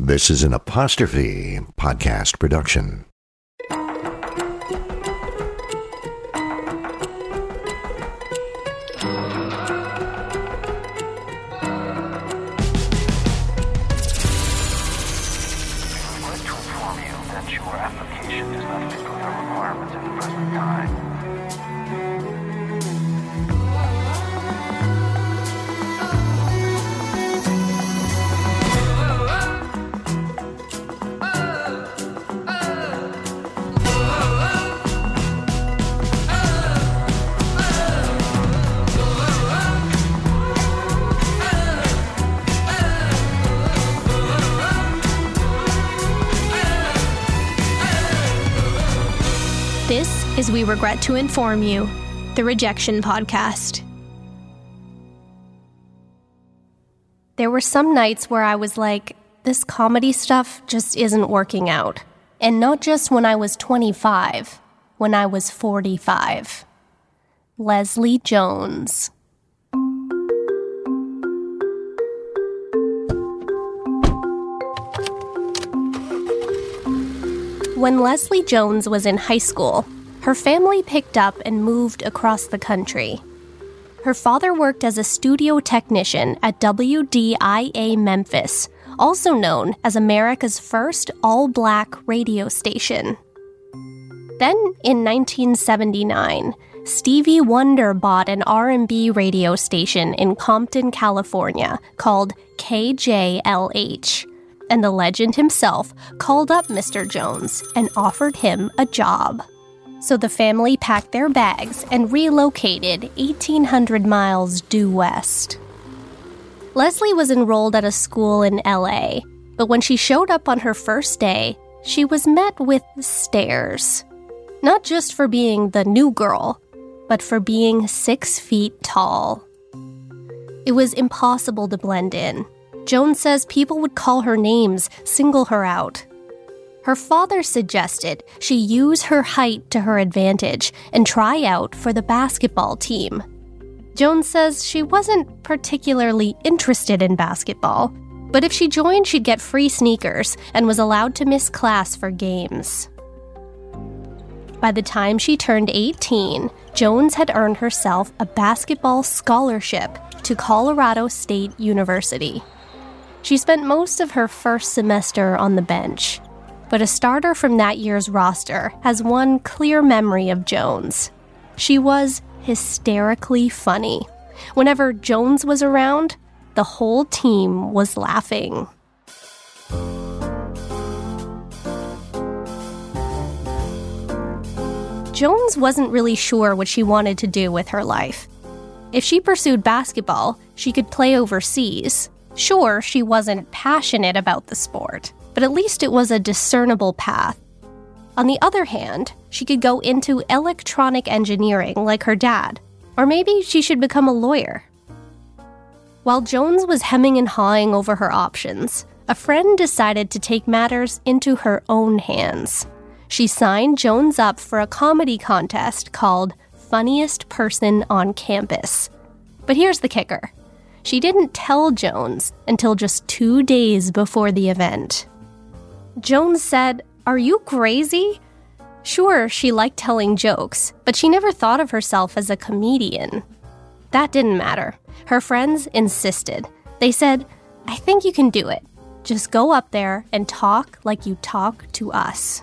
This is an apostrophe podcast production. Is We Regret to Inform You, the Rejection Podcast. There were some nights where I was like, this comedy stuff just isn't working out. And not just when I was 25, when I was 45. Leslie Jones. When Leslie Jones was in high school, her family picked up and moved across the country. Her father worked as a studio technician at WDIA Memphis, also known as America's first all-black radio station. Then in 1979, Stevie Wonder bought an R&B radio station in Compton, California called KJLH and the legend himself called up Mr. Jones and offered him a job. So the family packed their bags and relocated 1,800 miles due west. Leslie was enrolled at a school in LA, but when she showed up on her first day, she was met with stares. Not just for being the new girl, but for being six feet tall. It was impossible to blend in. Jones says people would call her names, single her out. Her father suggested she use her height to her advantage and try out for the basketball team. Jones says she wasn't particularly interested in basketball, but if she joined, she'd get free sneakers and was allowed to miss class for games. By the time she turned 18, Jones had earned herself a basketball scholarship to Colorado State University. She spent most of her first semester on the bench, but a starter from that year's roster has one clear memory of Jones. She was hysterically funny. Whenever Jones was around, the whole team was laughing. Jones wasn't really sure what she wanted to do with her life. If she pursued basketball, she could play overseas. Sure, she wasn't passionate about the sport, but at least it was a discernible path. On the other hand, she could go into electronic engineering like her dad, or maybe she should become a lawyer. While Jones was hemming and hawing over her options, a friend decided to take matters into her own hands. She signed Jones up for a comedy contest called Funniest Person on Campus. But here's the kicker she didn't tell Jones until just two days before the event. Jones said, Are you crazy? Sure, she liked telling jokes, but she never thought of herself as a comedian. That didn't matter. Her friends insisted. They said, I think you can do it. Just go up there and talk like you talk to us.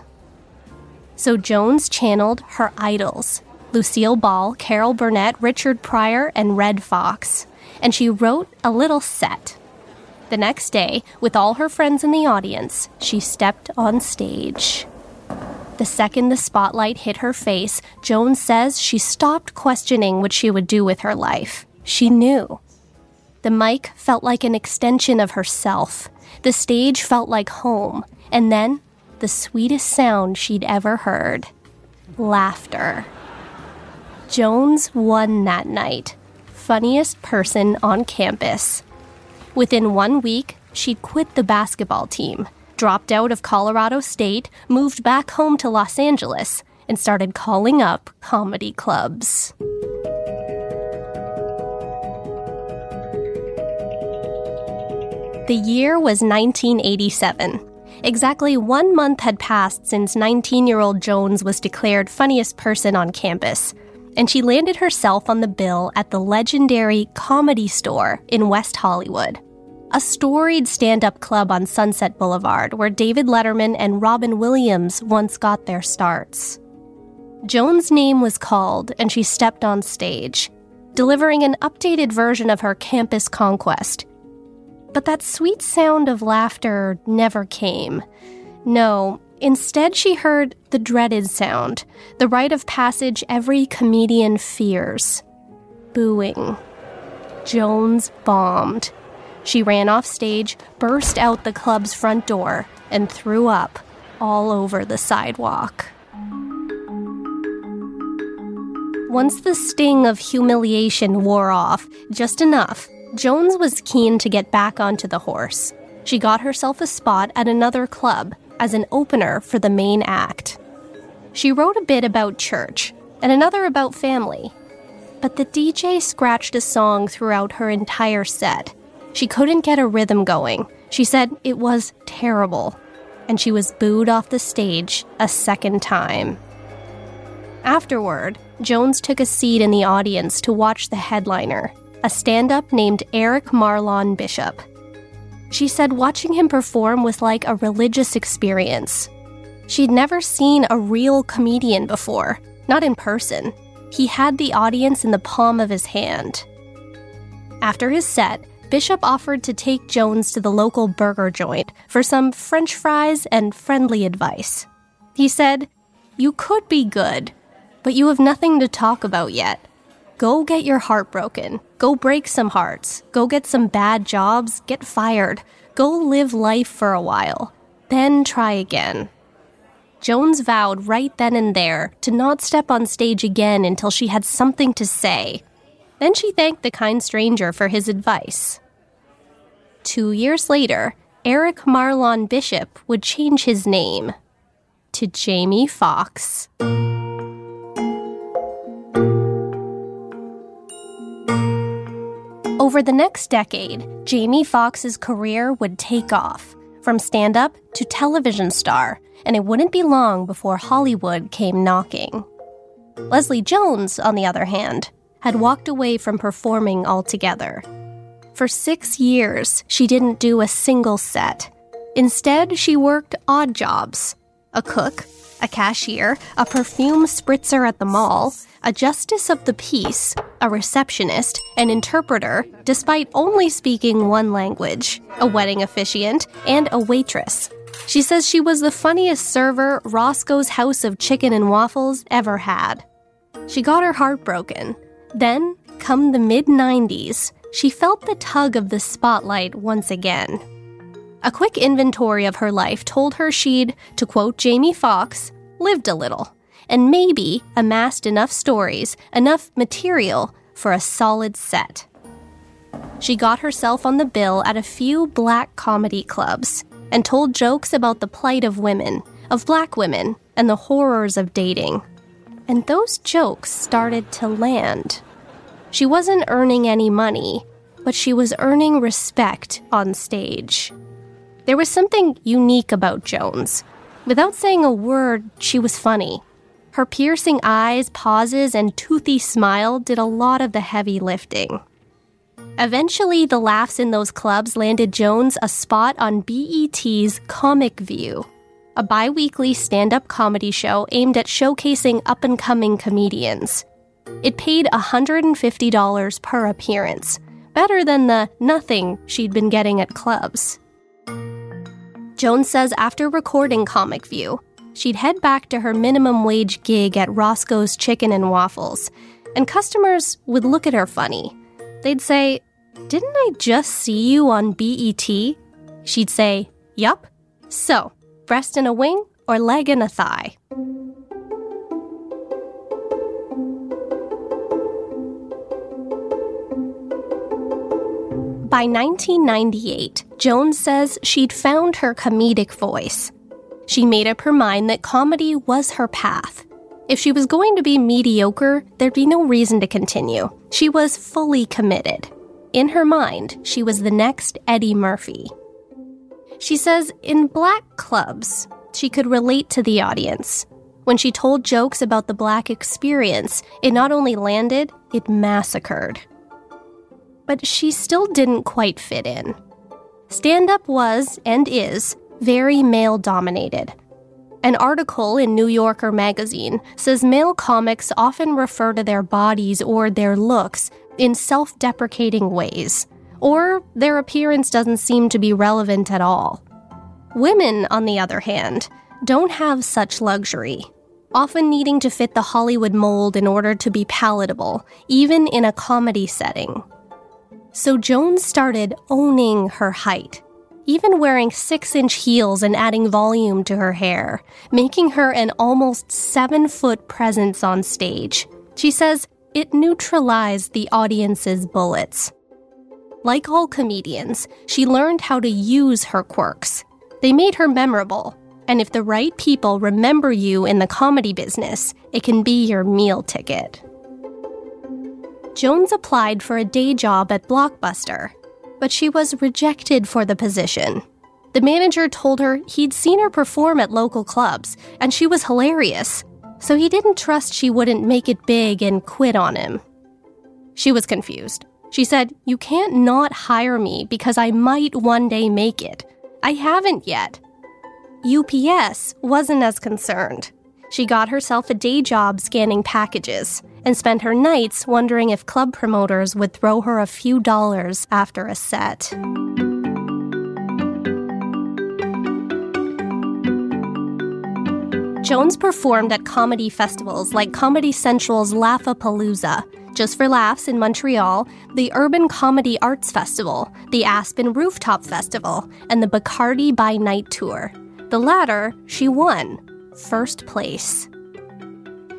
So Jones channeled her idols Lucille Ball, Carol Burnett, Richard Pryor, and Redd Foxx. and she wrote a little set. The next day, with all her friends in the audience, she stepped on stage. The second the spotlight hit her face, Jones says she stopped questioning what she would do with her life. She knew. The mic felt like an extension of herself. The stage felt like home. And then, the sweetest sound she'd ever heard laughter. Jones won that night. Funniest person on campus. Within one week, she'd quit the basketball team, dropped out of Colorado State, moved back home to Los Angeles, and started calling up comedy clubs. The year was 1987. Exactly one month had passed since 19 year old Jones was declared funniest person on campus, and she landed herself on the bill at the legendary Comedy Store in West Hollywood, a storied stand up club on Sunset Boulevard where David Letterman and Robin Williams once got their starts. Jones' name was called, and she stepped on stage, delivering an updated version of her campus conquest but that sweet sound of laughter never came. No, instead, she heard the dreaded sound, the rite of passage every comedian fears booing. Jones bombed. She ran off stage, burst out the club's front door, and threw up all over the sidewalk. Once the sting of humiliation wore off, just enough, Jones was keen to get back onto the horse. She got herself a spot at another club as an opener for the main act. She wrote a bit about church and another about family. But the DJ scratched a song throughout her entire set. She couldn't get a rhythm going. She said it was terrible. And she was booed off the stage a second time. Afterward, Jones took a seat in the audience to watch the headliner a stand up named Eric Marlon Bishop. She said watching him perform was like a religious experience. She'd never seen a real comedian before, not in person. He had the audience in the palm of his hand. After his set, Bishop offered to take Jones to the local burger joint for some french fries and friendly advice. He said, You could be good, but you have nothing to talk about yet. Go get your heart broken. Go break some hearts. Go get some bad jobs. Get fired. Go live life for a while. Then try again. Jones vowed right then and there to not step on stage again until she had something to say. Then she thanked the kind stranger for his advice. Two years later, Eric Marlon Bishop would change his name to Jamie Foxx. Over the next decade, Jamie Foxx's career would take off, from stand up to television star, and it wouldn't be long before Hollywood came knocking. Leslie Jones, on the other hand, had walked away from performing altogether. For six years, she didn't do a single set. Instead, she worked odd jobs a cook, a cashier, a perfume spritzer at the mall, a justice of the peace, a receptionist, an interpreter, despite only speaking one language, a wedding officiant, and a waitress. She says she was the funniest server Roscoe's House of Chicken and Waffles ever had. She got her heart broken. Then, come the mid 90s, she felt the tug of the spotlight once again. A quick inventory of her life told her she'd, to quote Jamie Foxx, lived a little, and maybe amassed enough stories, enough material for a solid set. she got herself on the bill at a few black comedy clubs and told jokes about the plight of women, of black women, and the horrors of dating. And those jokes started to land. She wasn't earning any money, but she was earning respect on stage. There was something unique about Jones. Without saying a word, she was funny. Her piercing eyes, pauses, and toothy smile did a lot of the heavy lifting. Eventually, the laughs in those clubs landed Jones a spot on BET's Comic View, a bi weekly stand up comedy show aimed at showcasing up and coming comedians. It paid $150 per appearance, better than the nothing she'd been getting at clubs. Jones says after recording Comic View, she'd head back to her minimum wage gig at Roscoe's Chicken and Waffles, and customers would look at her funny. They'd say, Didn't I just see you on BET? She'd say, Yup. So, breast in a wing or leg in a thigh? By 1998, Jones says she'd found her comedic voice. She made up her mind that comedy was her path. If she was going to be mediocre, there'd be no reason to continue. She was fully committed. In her mind, she was the next Eddie Murphy. She says in black clubs, she could relate to the audience. When she told jokes about the black experience, it not only landed, it massacred but she still didn't quite fit in. Stand up was, and is, very male dominated. An article in New Yorker magazine says male comics often refer to their bodies or their looks in self deprecating ways, or their appearance doesn't seem to be relevant at all. Women, on the other hand, don't have such luxury, often needing to fit the Hollywood mold in order to be palatable, even in a comedy setting. So Jones started owning her height, even wearing six inch heels and adding volume to her hair, making her an almost seven foot presence on stage. She says it neutralized the audience's bullets. Like all comedians, she learned how to use her quirks. They made her memorable, and if the right people remember you in the comedy business, it can be your meal ticket. Jones applied for a day job at Blockbuster, but she was rejected for the position. The manager told her he'd seen her perform at local clubs, and she was hilarious, so he didn't trust she wouldn't make it big and quit on him. She was confused. She said, You can't not hire me because I might one day make it. I haven't yet. UPS wasn't as concerned. She got herself a day job scanning packages and spent her nights wondering if club promoters would throw her a few dollars after a set. Jones performed at comedy festivals like Comedy Central's Laughapalooza, Just for Laughs in Montreal, the Urban Comedy Arts Festival, the Aspen Rooftop Festival, and the Bacardi by Night Tour. The latter, she won, first place.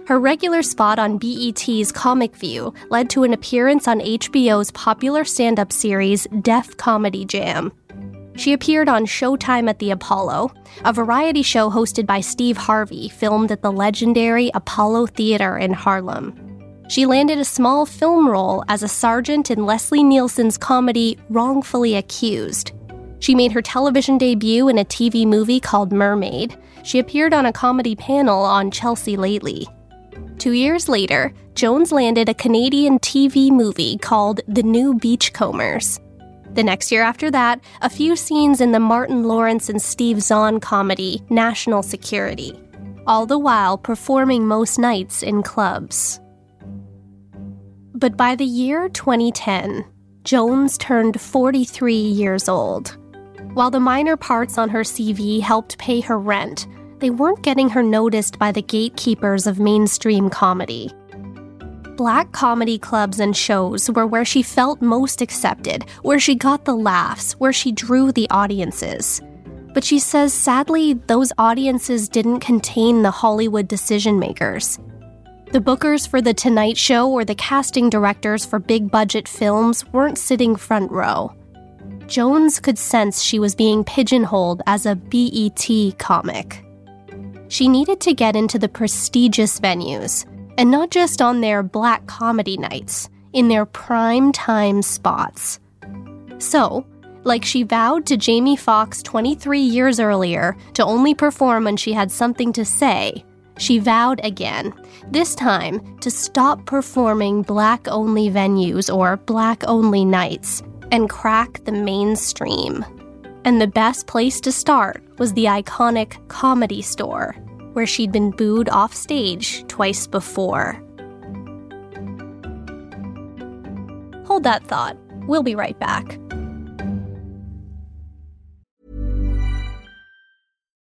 Her regular spot on BET's Comic View led to an appearance on HBO's popular stand up series Def Comedy Jam. She appeared on Showtime at the Apollo, a variety show hosted by Steve Harvey, filmed at the legendary Apollo Theater in Harlem. She landed a small film role as a sergeant in Leslie Nielsen's comedy Wrongfully Accused. She made her television debut in a TV movie called Mermaid. She appeared on a comedy panel on Chelsea Lately. Two years later, Jones landed a Canadian TV movie called The New Beachcombers. The next year after that, a few scenes in the Martin Lawrence and Steve Zahn comedy National Security, all the while performing most nights in clubs. But by the year 2010, Jones turned 43 years old. While the minor parts on her CV helped pay her rent, they weren't getting her noticed by the gatekeepers of mainstream comedy. Black comedy clubs and shows were where she felt most accepted, where she got the laughs, where she drew the audiences. But she says sadly, those audiences didn't contain the Hollywood decision makers. The bookers for The Tonight Show or the casting directors for big budget films weren't sitting front row. Jones could sense she was being pigeonholed as a BET comic. She needed to get into the prestigious venues, and not just on their black comedy nights, in their prime time spots. So, like she vowed to Jamie Foxx 23 years earlier to only perform when she had something to say, she vowed again, this time to stop performing black only venues or black only nights and crack the mainstream. And the best place to start was the iconic comedy store, where she'd been booed off stage twice before. Hold that thought. We'll be right back.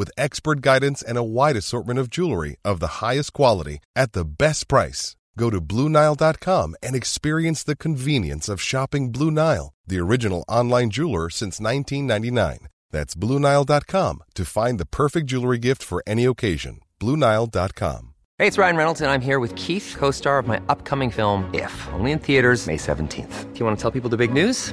with expert guidance and a wide assortment of jewelry of the highest quality at the best price. Go to BlueNile.com and experience the convenience of shopping Blue Nile, the original online jeweler since 1999. That's BlueNile.com to find the perfect jewelry gift for any occasion. BlueNile.com. Hey, it's Ryan Reynolds, and I'm here with Keith, co star of my upcoming film, If, only in theaters, May 17th. Do you want to tell people the big news?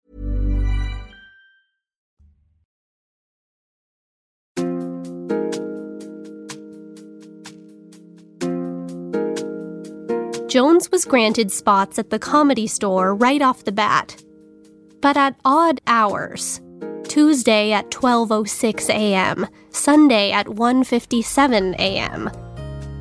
Jones was granted spots at the comedy store right off the bat, but at odd hours. Tuesday at 12:06 a.m., Sunday at 1:57 a.m.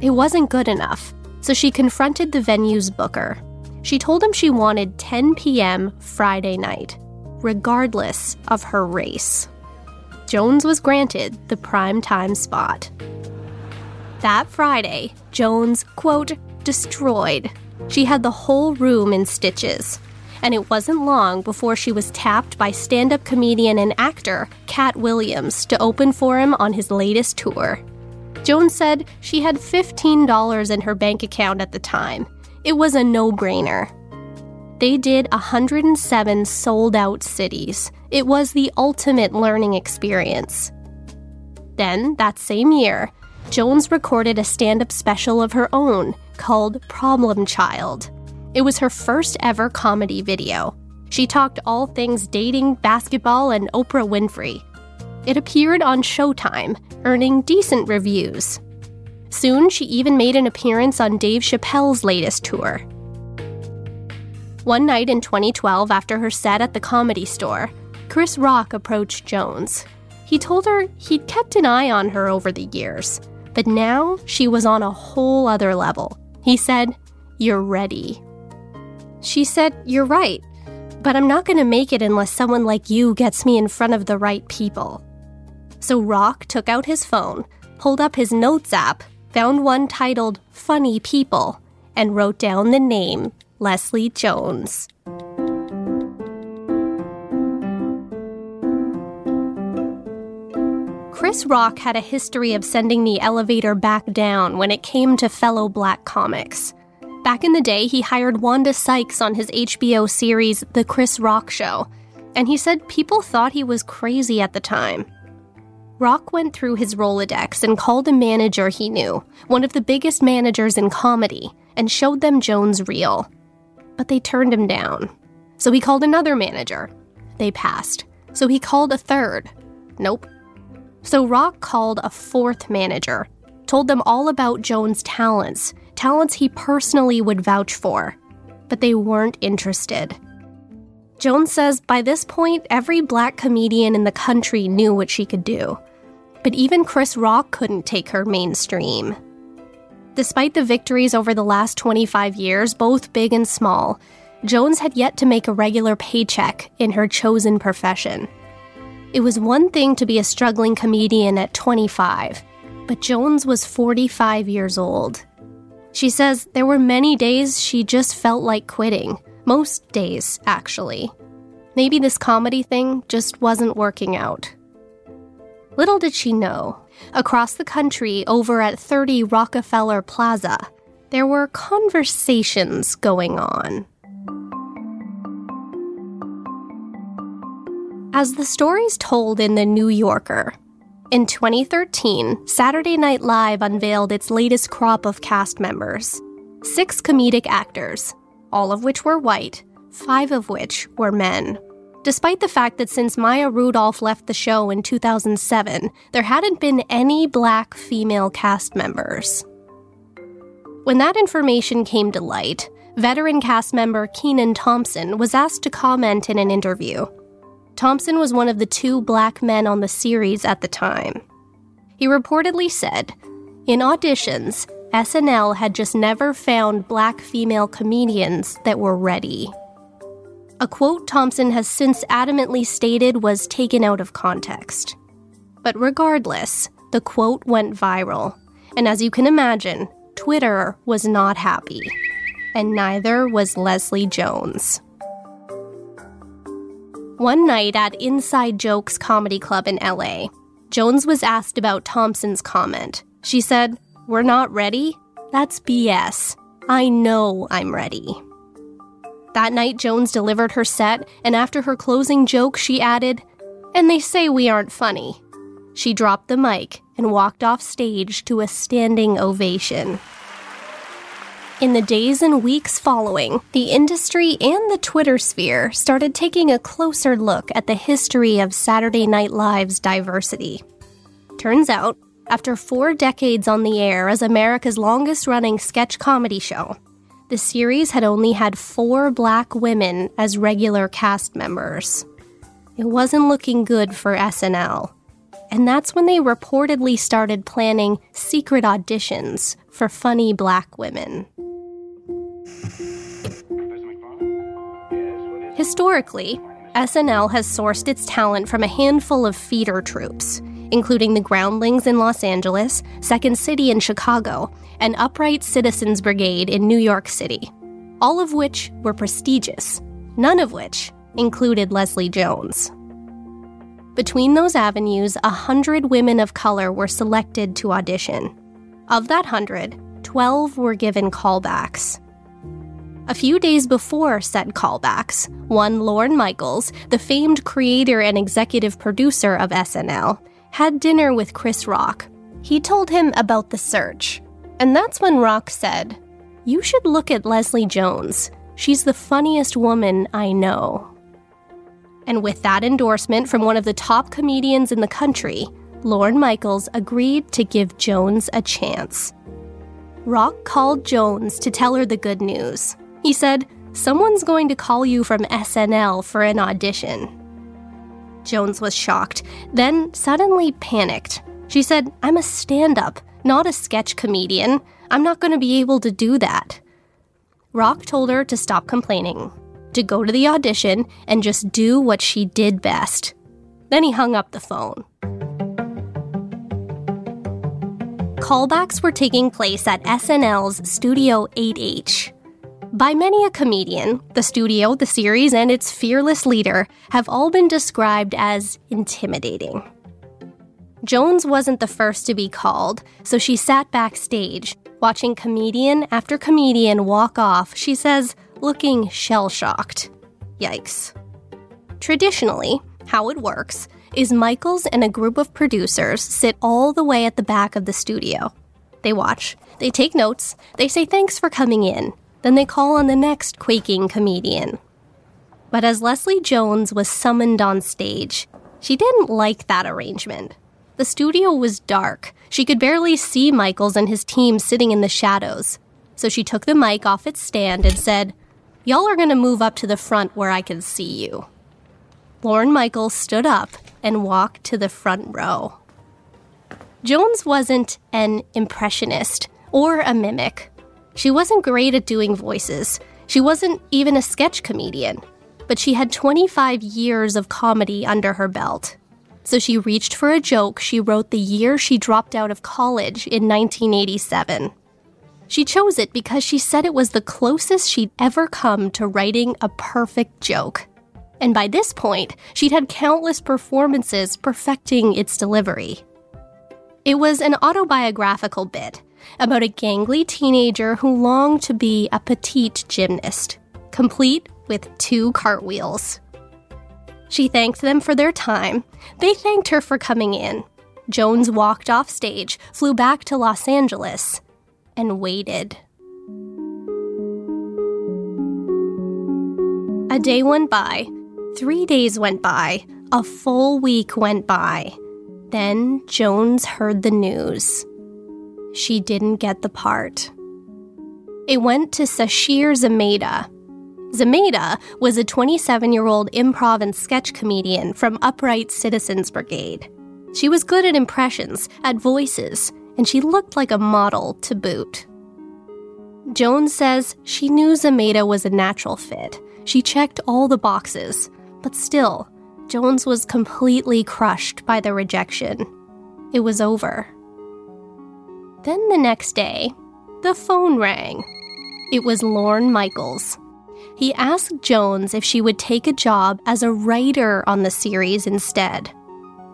It wasn't good enough, so she confronted the venue's booker. She told him she wanted 10 p.m. Friday night, regardless of her race. Jones was granted the prime time spot. That Friday, Jones, quote, destroyed. She had the whole room in stitches. And it wasn't long before she was tapped by stand up comedian and actor Katt Williams to open for him on his latest tour. Jones said she had $15 in her bank account at the time. It was a no brainer. They did 107 sold out cities. It was the ultimate learning experience. Then, that same year, Jones recorded a stand up special of her own called Problem Child. It was her first ever comedy video. She talked all things dating, basketball, and Oprah Winfrey. It appeared on Showtime, earning decent reviews. Soon, she even made an appearance on Dave Chappelle's latest tour. One night in 2012, after her set at the comedy store, Chris Rock approached Jones. He told her he'd kept an eye on her over the years, but now she was on a whole other level. He said, You're ready. She said, You're right, but I'm not going to make it unless someone like you gets me in front of the right people. So Rock took out his phone, pulled up his notes app, found one titled Funny People, and wrote down the name Leslie Jones. Chris Rock had a history of sending the elevator back down when it came to fellow black comics. Back in the day, he hired Wanda Sykes on his HBO series The Chris Rock Show, and he said people thought he was crazy at the time. Rock went through his Rolodex and called a manager he knew, one of the biggest managers in comedy, and showed them Jones' reel. But they turned him down. So he called another manager. They passed. So he called a third. Nope. So Rock called a fourth manager, told them all about Jones' talents, talents he personally would vouch for. But they weren't interested. Jones says by this point, every black comedian in the country knew what she could do. But even Chris Rock couldn't take her mainstream. Despite the victories over the last 25 years, both big and small, Jones had yet to make a regular paycheck in her chosen profession. It was one thing to be a struggling comedian at 25, but Jones was 45 years old. She says there were many days she just felt like quitting. Most days, actually. Maybe this comedy thing just wasn't working out. Little did she know, across the country over at 30 Rockefeller Plaza, there were conversations going on. As the stories told in The New Yorker, in 2013, Saturday Night Live unveiled its latest crop of cast members six comedic actors, all of which were white, five of which were men. Despite the fact that since Maya Rudolph left the show in 2007, there hadn't been any black female cast members. When that information came to light, veteran cast member Kenan Thompson was asked to comment in an interview. Thompson was one of the two black men on the series at the time. He reportedly said, In auditions, SNL had just never found black female comedians that were ready. A quote Thompson has since adamantly stated was taken out of context. But regardless, the quote went viral. And as you can imagine, Twitter was not happy. And neither was Leslie Jones. One night at Inside Jokes Comedy Club in LA, Jones was asked about Thompson's comment. She said, We're not ready? That's BS. I know I'm ready. That night, Jones delivered her set, and after her closing joke, she added, And they say we aren't funny. She dropped the mic and walked off stage to a standing ovation. In the days and weeks following, the industry and the Twitter sphere started taking a closer look at the history of Saturday Night Live's diversity. Turns out, after four decades on the air as America's longest running sketch comedy show, the series had only had four black women as regular cast members. It wasn't looking good for SNL. And that's when they reportedly started planning secret auditions for funny black women. Historically, SNL has sourced its talent from a handful of feeder troupes, including the Groundlings in Los Angeles, Second City in Chicago, and Upright Citizens Brigade in New York City, all of which were prestigious, none of which included Leslie Jones. Between those avenues, a hundred women of color were selected to audition. Of that hundred, 12 were given callbacks. A few days before said callbacks, one Lorne Michaels, the famed creator and executive producer of SNL, had dinner with Chris Rock. He told him about the search and that's when Rock said, You should look at Leslie Jones. She's the funniest woman I know. And with that endorsement from one of the top comedians in the country, Lorne Michaels agreed to give Jones a chance. Rock called Jones to tell her the good news. He said, Someone's going to call you from SNL for an audition. Jones was shocked, then suddenly panicked. She said, I'm a stand up not a sketch comedian. I'm not going to be able to do that. Rock told her to stop complaining, to go to the audition and just do what she did best. Then he hung up the phone. Callbacks were taking place at SNL's Studio 8H. By many a comedian, the studio, the series, and its fearless leader have all been described as intimidating. Jones wasn't the first to be called, so she sat backstage, watching comedian after comedian walk off, she says, looking shell shocked. Yikes. Traditionally, how it works is Michaels and a group of producers sit all the way at the back of the studio. They watch, they take notes, they say thanks for coming in, then they call on the next quaking comedian. But as Leslie Jones was summoned on stage, she didn't like that arrangement. The studio was dark. She could barely see Michaels and his team sitting in the shadows. So she took the mic off its stand and said, Y'all are gonna move up to the front where I can see you. Lorne Michaels stood up and walked to the front row. Jones wasn't an impressionist or a mimic. She wasn't great at doing voices. She wasn't even a sketch comedian. But she had 25 years of comedy under her belt so she reached for a joke she wrote the year she dropped out of college in 1987. She chose it because she said it was the closest she'd ever come to writing a perfect joke. And by this point, she'd had countless performances perfecting its delivery. It was an autobiographical bit about a gangly teenager who longed to be a petite gymnast, complete with two cartwheels. She thanked them for their time. They thanked her for coming in. Jones walked off stage, flew back to Los Angeles, and waited. A day went by, three days went by, a full week went by. Then Jones heard the news. She didn't get the part. It went to Sasheer Zamata, Zamata was a 27 year old improv and sketch comedian from Upright Citizens Brigade. She was good at impressions, at voices, and she looked like a model to boot. Jones says she knew Zamata was a natural fit. She checked all the boxes, but still, Jones was completely crushed by the rejection. It was over. Then the next day, the phone rang. It was Lorne Michaels, he asked Jones if she would take a job as a writer on the series instead.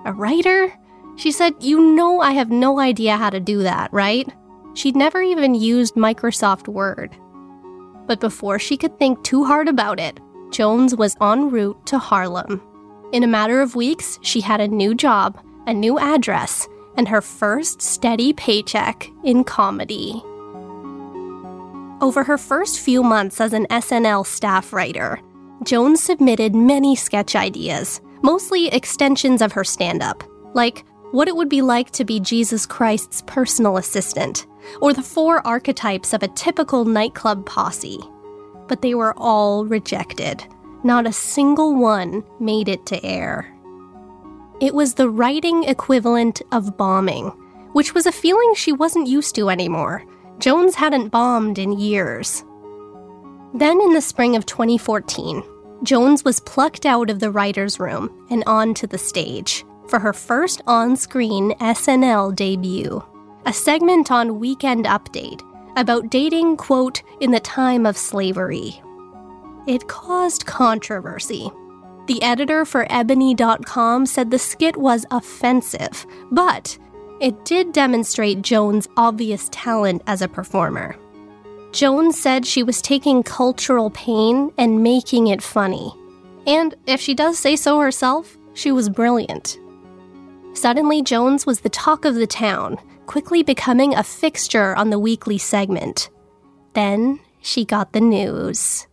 A writer? She said, You know, I have no idea how to do that, right? She'd never even used Microsoft Word. But before she could think too hard about it, Jones was en route to Harlem. In a matter of weeks, she had a new job, a new address, and her first steady paycheck in comedy. Over her first few months as an SNL staff writer, Jones submitted many sketch ideas, mostly extensions of her stand up, like what it would be like to be Jesus Christ's personal assistant, or the four archetypes of a typical nightclub posse. But they were all rejected. Not a single one made it to air. It was the writing equivalent of bombing, which was a feeling she wasn't used to anymore Jones hadn't bombed in years. Then, in the spring of 2014, Jones was plucked out of the writer's room and onto the stage for her first on screen SNL debut, a segment on Weekend Update about dating, quote, in the time of slavery. It caused controversy. The editor for Ebony.com said the skit was offensive, but it did demonstrate Jones' obvious talent as a performer. Jones said she was taking cultural pain and making it funny. And if she does say so herself, she was brilliant. Suddenly, Jones was the talk of the town, quickly becoming a fixture on the weekly segment. Then she got the news.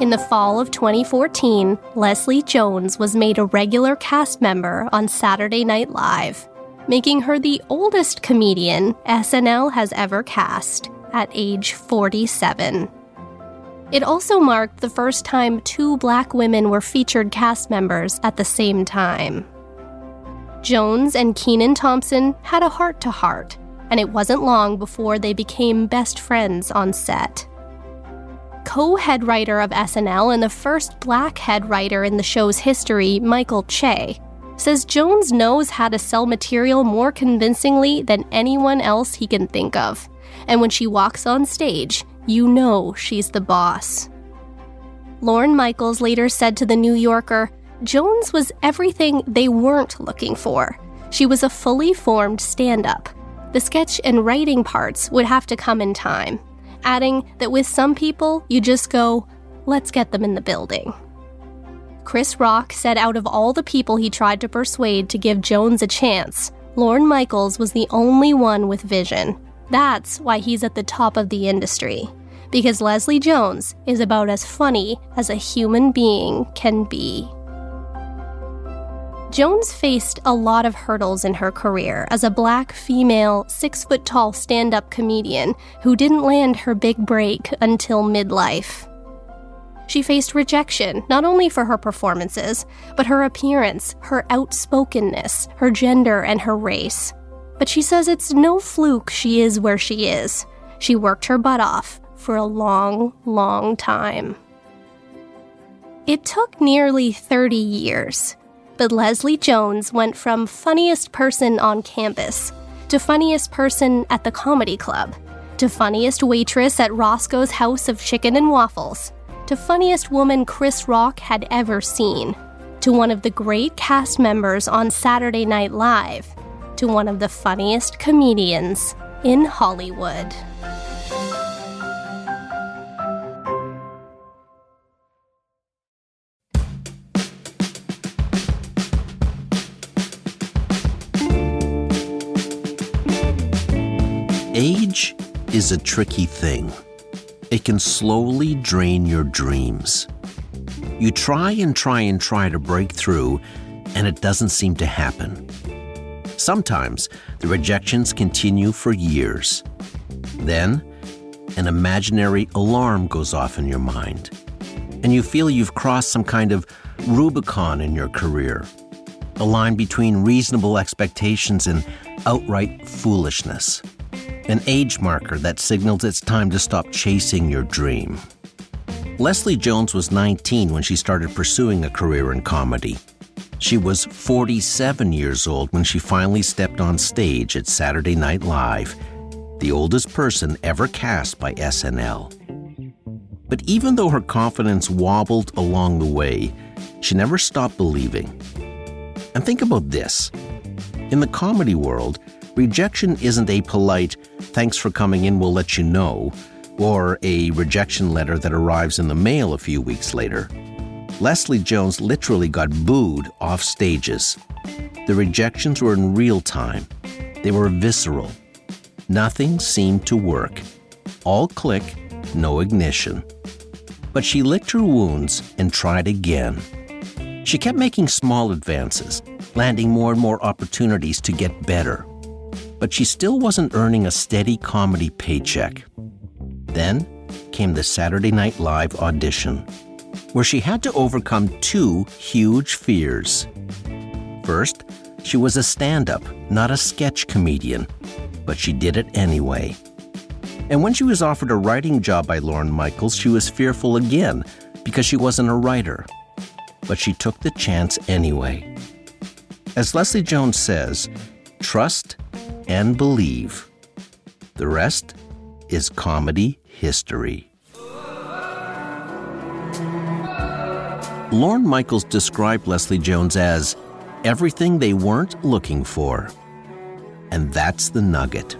In the fall of 2014, Leslie Jones was made a regular cast member on Saturday Night Live, making her the oldest comedian SNL has ever cast at age 47. It also marked the first time two black women were featured cast members at the same time. Jones and Kenan Thompson had a heart to heart, and it wasn't long before they became best friends on set co head writer of SNL and the first black head writer in the show's history, Michael Che, says Jones knows how to sell material more convincingly than anyone else he can think of. And when she walks on stage, you know she's the boss. Lorne Michaels later said to The New Yorker Jones was everything they weren't looking for. She was a fully formed stand up. The sketch and writing parts would have to come in time, adding that with some people, you just go, let's get them in the building. Chris Rock said out of all the people he tried to persuade to give Jones a chance, Lorne Michaels was the only one with vision. That's why he's at the top of the industry. Because Leslie Jones is about as funny as a human being can be. Jones faced a lot of hurdles in her career as a black female, six foot tall stand up comedian who didn't land her big break until midlife. She faced rejection, not only for her performances, but her appearance, her outspokenness, her gender, and her race. But she says it's no fluke she is where she is. She worked her butt off for a long, long time. It took nearly 30 years but Leslie Jones went from funniest person on campus to funniest person at the comedy club to funniest waitress at Roscoe's House of Chicken and Waffles to funniest woman Chris Rock had ever seen to one of the great cast members on Saturday Night Live to one of the funniest comedians in Hollywood. A tricky thing. It can slowly drain your dreams. You try and try and try to break through, and it doesn't seem to happen. Sometimes the rejections continue for years. Then, an imaginary alarm goes off in your mind, and you feel you've crossed some kind of Rubicon in your career, a line between reasonable expectations and outright foolishness an age marker that signals it's time to stop chasing your dream. Leslie Jones was 19 when she started pursuing a career in comedy. She was 47 years old when she finally stepped on stage at Saturday Night Live, the oldest person ever cast by SNL. But even though her confidence wobbled along the way, she never stopped believing. And think about this in the comedy world, rejection isn't a polite, thanks for coming in, we'll let you know, or a rejection letter that arrives in the mail a few weeks later. Leslie Jones literally got booed off stages. The rejections were in real time, they were visceral. Nothing seemed to work. All click, no ignition. But she licked her wounds and tried again. She kept making small advances, landing more and more opportunities to get better but she still wasn't earning a steady comedy paycheck. Then came the Saturday Night Live audition, where she had to overcome two huge fears. First, she was a stand up, not a sketch comedian, but she did it anyway. And when she was offered a writing job by Lorne Michaels, she was fearful again because she wasn't a writer. But she took the chance anyway. As Leslie Jones says, trust and believe. The rest is comedy history. Lorne Michaels described Leslie Jones as everything they weren't looking for. And that's the nugget.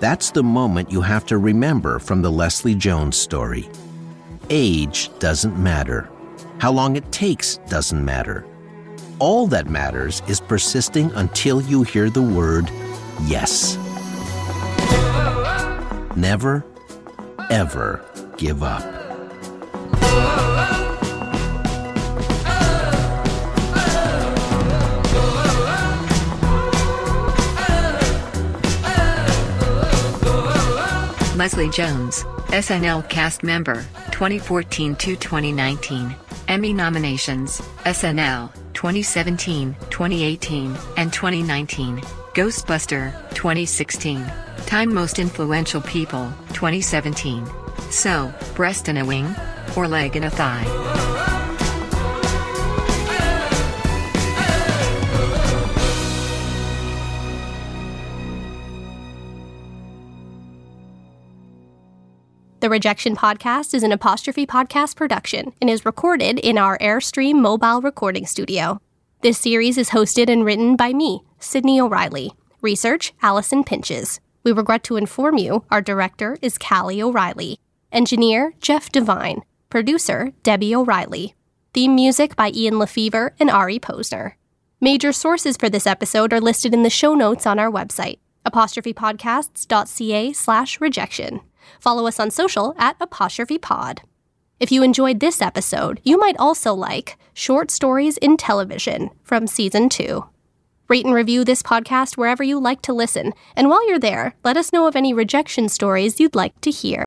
That's the moment you have to remember from the Leslie Jones story. Age doesn't matter. How long it takes doesn't matter. All that matters is persisting until you hear the word yes. Never, ever give up. Leslie Jones, SNL cast member, 2014 to 2019. Emmy nominations, SNL, 2017, 2018, and 2019. Ghostbuster, 2016. Time Most Influential People, 2017. So, breast and a wing? Or leg and a thigh? The Rejection Podcast is an apostrophe podcast production and is recorded in our Airstream mobile recording studio. This series is hosted and written by me, Sydney O'Reilly. Research, Allison Pinches. We regret to inform you our director is Callie O'Reilly. Engineer, Jeff Devine. Producer, Debbie O'Reilly. Theme music by Ian LeFeuvre and Ari Posner. Major sources for this episode are listed in the show notes on our website, apostrophepodcasts.ca slash rejection. Follow us on social at apostrophepod. If you enjoyed this episode, you might also like Short Stories in Television from Season 2. Rate and review this podcast wherever you like to listen, and while you're there, let us know of any rejection stories you'd like to hear.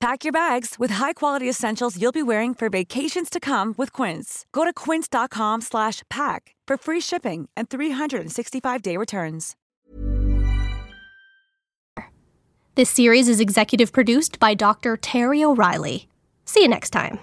Pack your bags with high-quality essentials you'll be wearing for vacations to come with Quince. Go to quince.com slash pack for free shipping and 365-day returns. This series is executive produced by Dr. Terry O'Reilly. See you next time.